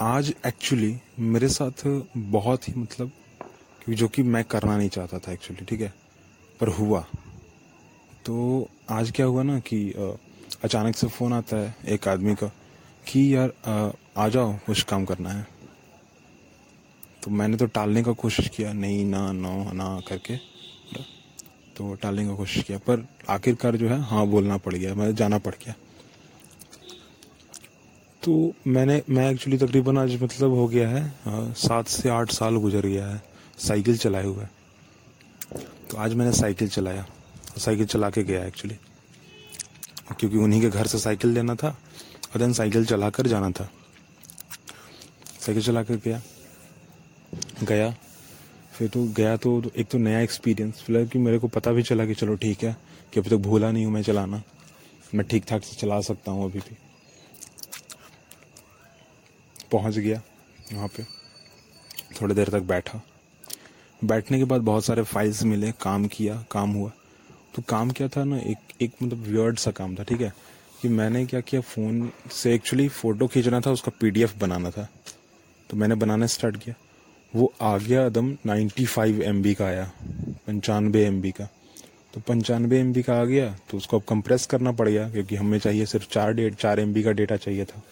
आज एक्चुअली मेरे साथ बहुत ही मतलब जो कि मैं करना नहीं चाहता था एक्चुअली ठीक है? पर हुआ। तो आज क्या हुआ ना कि अचानक से फ़ोन आता है एक आदमी का कि यार आ जाओ, कुछ काम करना है। तो मैंने तो टालने का कोशिश किया, नहीं, ना, नो, ना करके। तो टालने का कोशिश किया, पर आखिरकार जो है हाँ बोलना पड़ गया मैं जाना पड़ गया। तो मैंने, मैं एक्चुअली तकरीबन आज मतलब हो गया है सात से आठ साल गुजर गया है, साइकिल चलाए हुए। तो आज मैंने साइकिल चलाया, साइकिल चला के गया एक्चुअली क्योंकि उन्हीं के घर से साइकिल लेना था, और देन साइकिल चला कर जाना था। साइकिल चला कर गया गया, फिर तो गया तो एक तो नया एक्सपीरियंस फ़िलहाल कि मेरे को पता भी चला कि चलो ठीक है, कि अभी तक तो भूला नहीं हूँ मैं चलाना। मैं ठीक ठाक से चला सकता हूँ अभी भी। पहुँच गया वहाँ पे। थोड़ी देर तक बैठा। बैठने के बाद बहुत सारे फाइल्स मिले, काम किया, काम हुआ। तो काम क्या था ना, एक एक मतलब वियर्ड सा काम था, ठीक है? कि मैंने क्या किया फ़ोन से एक्चुअली फ़ोटो खींचना था, उसका पीडीएफ बनाना था। तो मैंने बनाना स्टार्ट किया। वो आ गया एकदम 95 फाइव एम का आया पंचानवे एम का। तो पंचानवे एम का आ गया तो उसको अब कंप्रेस करना पड़ गया, क्योंकि हमें चाहिए सिर्फ़ चार डेट चार एम का डेटा चाहिए था।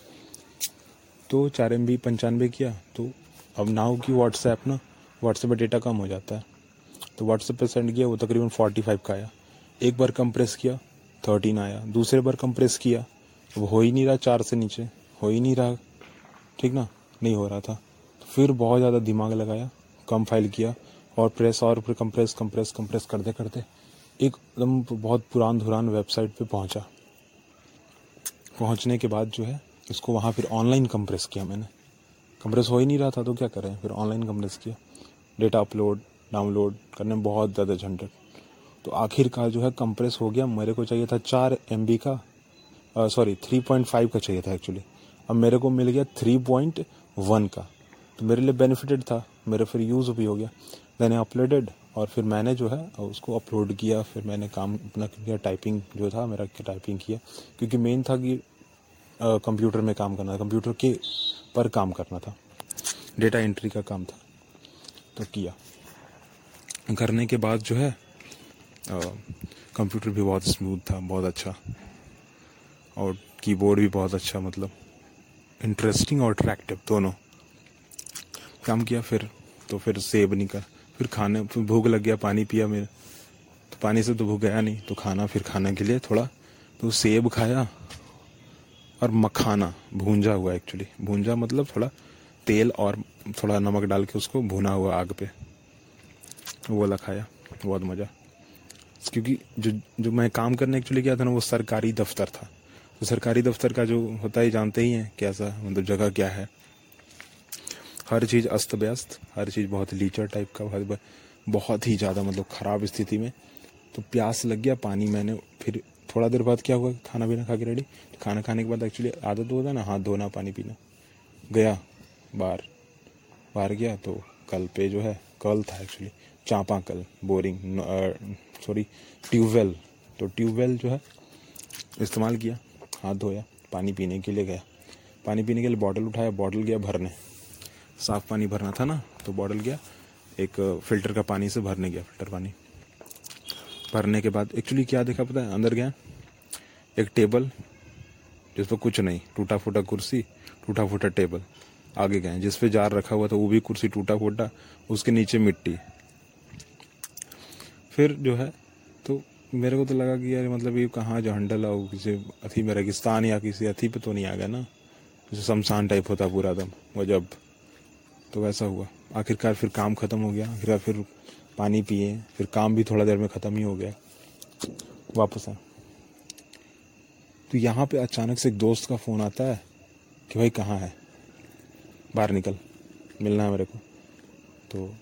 तो चार एम बी पंचानवे किया तो अब नाउ की व्हाट्सएप ना व्हाट्सएप पर डेटा कम हो जाता है। तो व्हाट्सएप पे सेंड किया, वो तकरीबन फोर्टी फाइव का आया। एक बार कंप्रेस किया थर्टीन आया। दूसरे बार कंप्रेस किया वो हो ही नहीं रहा चार से नीचे, हो ही नहीं रहा। ठीक ना? नहीं हो रहा था। तो फिर बहुत ज़्यादा दिमाग लगाया, कम फ़ाइल किया, और प्रेस और फिर कंप्रेस कंप्रेस कंप्रेस करते करते एकदम बहुत पुरान धुरान वेबसाइट पे पहुँचा। पहुँचने के बाद जो है इसको वहाँ फिर ऑनलाइन कंप्रेस किया मैंने। कंप्रेस हो ही नहीं रहा था तो क्या करें? फिर ऑनलाइन कंप्रेस किया। डेटा अपलोड डाउनलोड करने में बहुत ज़्यादा झंझट। तो आखिरकार जो है कंप्रेस हो गया। मेरे को चाहिए था चार एमबी का सॉरी थ्री पॉइंट फाइव का चाहिए था एक्चुअली अब मेरे को मिल गया थ्री पॉइंट वन का। तो मेरे लिए बेनिफिटेड था। मेरा फिर यूज़ भी हो गया। मैंने अपलोडेड और फिर मैंने जो है उसको अपलोड किया। फिर मैंने काम अपना किया टाइपिंग जो था, मेरा टाइपिंग किया। क्योंकि मेन था कि कंप्यूटर में काम करना था। कंप्यूटर के पर काम करना था। डेटा एंट्री का काम था। तो किया। करने के बाद जो है कंप्यूटर भी बहुत स्मूथ था, बहुत अच्छा। और कीबोर्ड भी बहुत अच्छा मतलब इंटरेस्टिंग और अट्रैक्टिव दोनों। काम किया फिर तो फिर सेब कर। फिर खाने, फिर भूख लग गया, पानी पिया मेरे तो पानी से तो भूख गया नहीं तो खाना, फिर खाने के लिए थोड़ा तो सेब खाया। और मखाना, भूंजा हुआ एक्चुअली भूंजा मतलब थोड़ा तेल और थोड़ा नमक डाल के उसको भुना हुआ आग पे। वो वाला खाया, बहुत मज़ा। क्योंकि जो जो मैं काम करने एक्चुअली गया था ना, वो सरकारी दफ्तर था। तो सरकारी दफ्तर का जो होता है जानते ही हैं कैसा मतलब जगह क्या है। हर चीज़ अस्त व्यस्त हर चीज़ बहुत लीचर टाइप का बहुत बहुत ही ज़्यादा मतलब ख़राब स्थिति में। तो प्यास लग गया, पानी मैंने फिर थोड़ा देर बाद क्या हुआ? खाना पीना खा के रेडी तो खाना खाने के बाद एक्चुअली आदत होता ना? हाथ धोना, पानी पीना। गया, बाहर। बाहर गया तो कल पे जो है, कल था एक्चुअली चापा कल बोरिंग सॉरी ट्यूबवेल तो ट्यूबवेल जो है, इस्तेमाल किया, हाथ धोया, पानी पीने के लिए गया। पानी पीने के लिए बॉटल उठाया बॉटल गया भरने। साफ़ पानी भरना था ना तो बॉटल गया, एक फ़िल्टर का पानी से भरने गया फ़िल्टर पानी। भरने के बाद एक्चुअली क्या देखा पता है? अंदर गया, एक टेबल, जिस पर कुछ नहीं टूटा फूटा कुर्सी टूटा फूटा टेबल, आगे गए, जिस पे जार रखा हुआ था, वो भी कुर्सी टूटा फूटा उसके नीचे मिट्टी। फिर जो है तो मेरे को तो लगा कि यार मतलब ये कहाँ जो हंडल हो किसी अथी में रेगिस्तान या किसी अथी पे तो नहीं आ गया ना? जैसे शमशान टाइप होता पूरा दम वो जब तो वैसा हुआ। आखिरकार फिर काम ख़त्म हो गया, आखिरकार फिर पानी पिए, फिर काम भी थोड़ा देर में ख़त्म ही हो गया। वापस आए। तो यहाँ पे अचानक से एक दोस्त का फ़ोन आता है कि भाई कहाँ है? बाहर निकल। मिलना है मेरे को। तो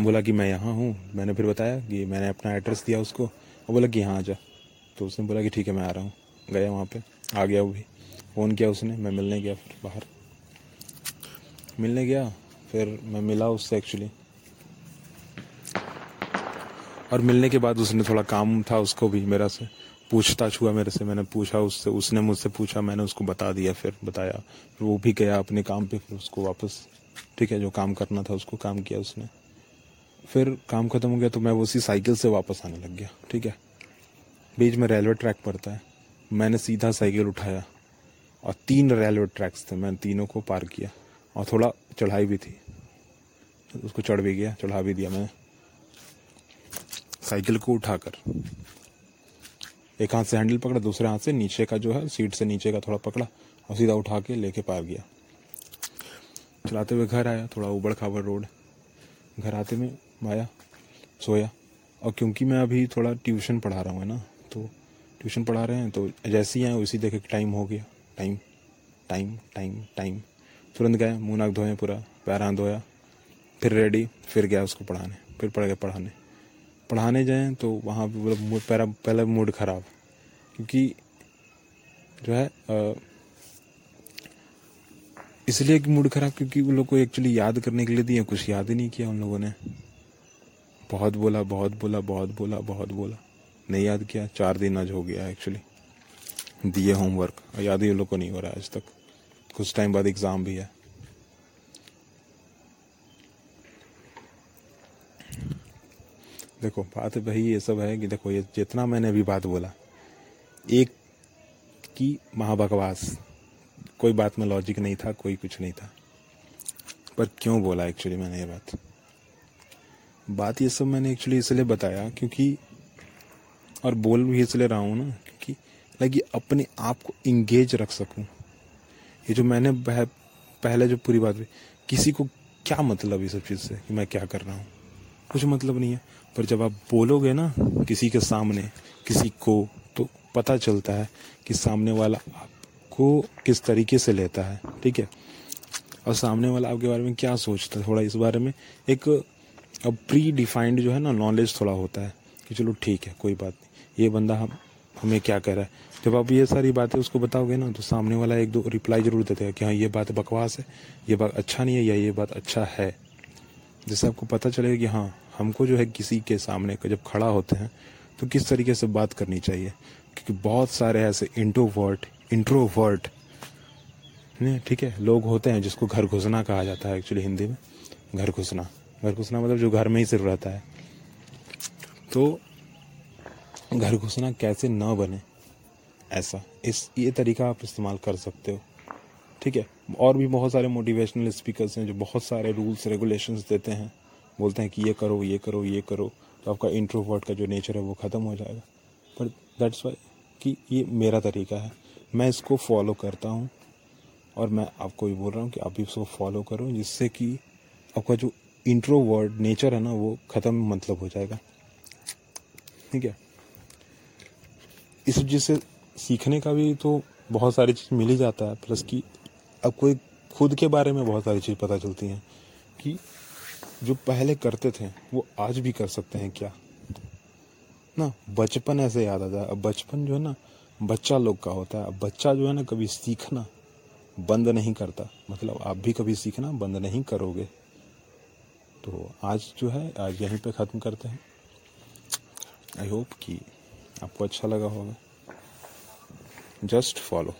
बोला कि मैं यहाँ हूँ। मैंने फिर बताया कि मैंने अपना एड्रेस दिया उसको। और बोला कि यहाँ आ जा। तो उसने बोला कि ठीक है, मैं आ रहा हूँ। गया वहाँ पे। आ गया वो भी। फ़ोन किया उसने। मैं मिलने गया फिर बाहर। मिलने गया। फिर मैं मिला उससे एक्चुअली और मिलने के बाद उसने थोड़ा काम था उसको भी मेरा से। पूछताछ हुआ मेरे से, मैंने पूछा उससे, उसने मुझसे पूछा, मैंने उसको बता दिया, फिर बताया। फिर वो भी गया अपने काम पे, फिर उसको वापस, ठीक है, जो काम करना था उसको काम किया उसने। फिर काम खत्म हो गया तो मैं उसी साइकिल से वापस आने लग गया, ठीक है। बीच में रेलवे ट्रैक पड़ता है। मैंने सीधा साइकिल उठाया और तीन रेलवे ट्रैक्स थे मैंने तीनों को पार किया और थोड़ा चढ़ाई भी थी। उसको चढ़ भी गया, चढ़ा भी दिया मैंने। साइकिल को उठाकर, एक हाथ से हैंडल पकड़ा, दूसरे हाथ से नीचे का जो है, सीट से नीचे का थोड़ा पकड़ा और सीधा उठा के लेके पार गया। चलाते हुए घर आया, थोड़ा उबड़ खाबड़ रोड। घर आते में आया, सोया। और क्योंकि मैं अभी थोड़ा ट्यूशन पढ़ा रहा हूँ ना तो ट्यूशन पढ़ा रहे हैं तो जैसे ही आए उसी देखे टाइम हो गया। Time time time time. तुरंत गए मुँह नाक धोए पूरा, पैर हाथ धोया, फिर रेडी, फिर गया उसको पढ़ाने, फिर पढ़ गया पढ़ाने। पढ़ाने जाए तो वहाँ पे पहला पहला मूड ख़राब। क्योंकि जो है इसलिए मूड ख़राब, क्योंकि उन लोग को एक्चुअली याद करने के लिए दिए कुछ याद ही नहीं किया उन लोगों ने। बहुत बोला बहुत बोला बहुत बोला बहुत बोला। नहीं याद किया, चार दिन आज हो गया एक्चुअली दिए होमवर्क। याद ही उन लोग को नहीं हो रहा आज तक। कुछ टाइम बाद एग्ज़ाम भी है। देखो, बात भाई ये सब है कि देखो, ये जितना मैंने अभी बात बोला, एक की महाबकवास, कोई बात में लॉजिक नहीं था, कोई कुछ नहीं था। पर क्यों बोला एक्चुअली मैंने ये बात? बात ये सब मैंने एक्चुअली इसलिए बताया क्योंकि, और बोल भी इसलिए रहा हूँ ना, क्योंकि लगी अपने आप को इंगेज रख सकूँ। ये जो मैंने पहले जो पूरी बात किसी को क्या मतलब ये सब चीज़ से कि मैं क्या कर रहा हूँ? कुछ मतलब नहीं है। पर जब आप बोलोगे ना किसी के सामने, किसी को तो पता चलता है कि सामने वाला आपको किस तरीके से लेता है, ठीक है? और सामने वाला आपके बारे में क्या सोचता है? थोड़ा इस बारे में एक, अब प्री डिफाइंड जो है ना नॉलेज थोड़ा होता है कि चलो ठीक है, कोई बात नहीं। ये बंदा हम, हमें क्या कह रहा है? जब आप ये सारी बातें उसको बताओगे ना तो सामने वाला एक दो रिप्लाई ज़रूर देते हैं कि हाँ ये बात बकवास है, ये बात अच्छा नहीं है या ये बात अच्छा है। जिससे आपको पता चलेगा कि हाँ हमको जो है किसी के सामने जब खड़ा होते हैं तो किस तरीके से बात करनी चाहिए? क्योंकि बहुत सारे ऐसे इंट्रोवर्ट इंट्रोवर्ट ठीक है, लोग होते हैं जिसको घर घुसना कहा जाता है एक्चुअली हिंदी में। घर घुसना। घर घुसना मतलब जो घर में ही सिर्फ़ रहता है। तो घर घुसना कैसे ना बने, ऐसा। इस, ये तरीका आप इस्तेमाल कर सकते हो। ठीक है? और भी बहुत सारे मोटिवेशनल स्पीकर्स हैं जो बहुत सारे रूल्स रेगुलेशंस देते हैं। बोलते हैं कि ये करो ये करो ये करो तो आपका इंट्रोवर्ट का जो नेचर है वो ख़त्म हो जाएगा। पर दैट्स वाई कि ये मेरा तरीका है। मैं इसको फॉलो करता हूँ और मैं आपको भी बोल रहा हूँ कि आप भी इसको फॉलो करो, जिससे कि आपका जो इंट्रोवर्ड नेचर है ना, वो ख़त्म मतलब हो जाएगा। ठीक है? इस चीज़ से सीखने का भी तो बहुत सारी चीज़ मिल ही जाता है प्लस कि आपको कोई खुद के बारे में बहुत सारी चीज़ पता चलती हैं कि जो पहले करते थे, वो आज भी कर सकते हैं क्या? ना, बचपन ऐसे याद आता है अब बचपन जो है ना, बच्चा लोग का होता है। अब बच्चा जो है ना, कभी सीखना बंद नहीं करता। मतलब आप भी कभी सीखना बंद नहीं करोगे। तो आज जो है, आज यहीं पे ख़त्म करते हैं। आई होप कि आपको अच्छा लगा होगा। Just follow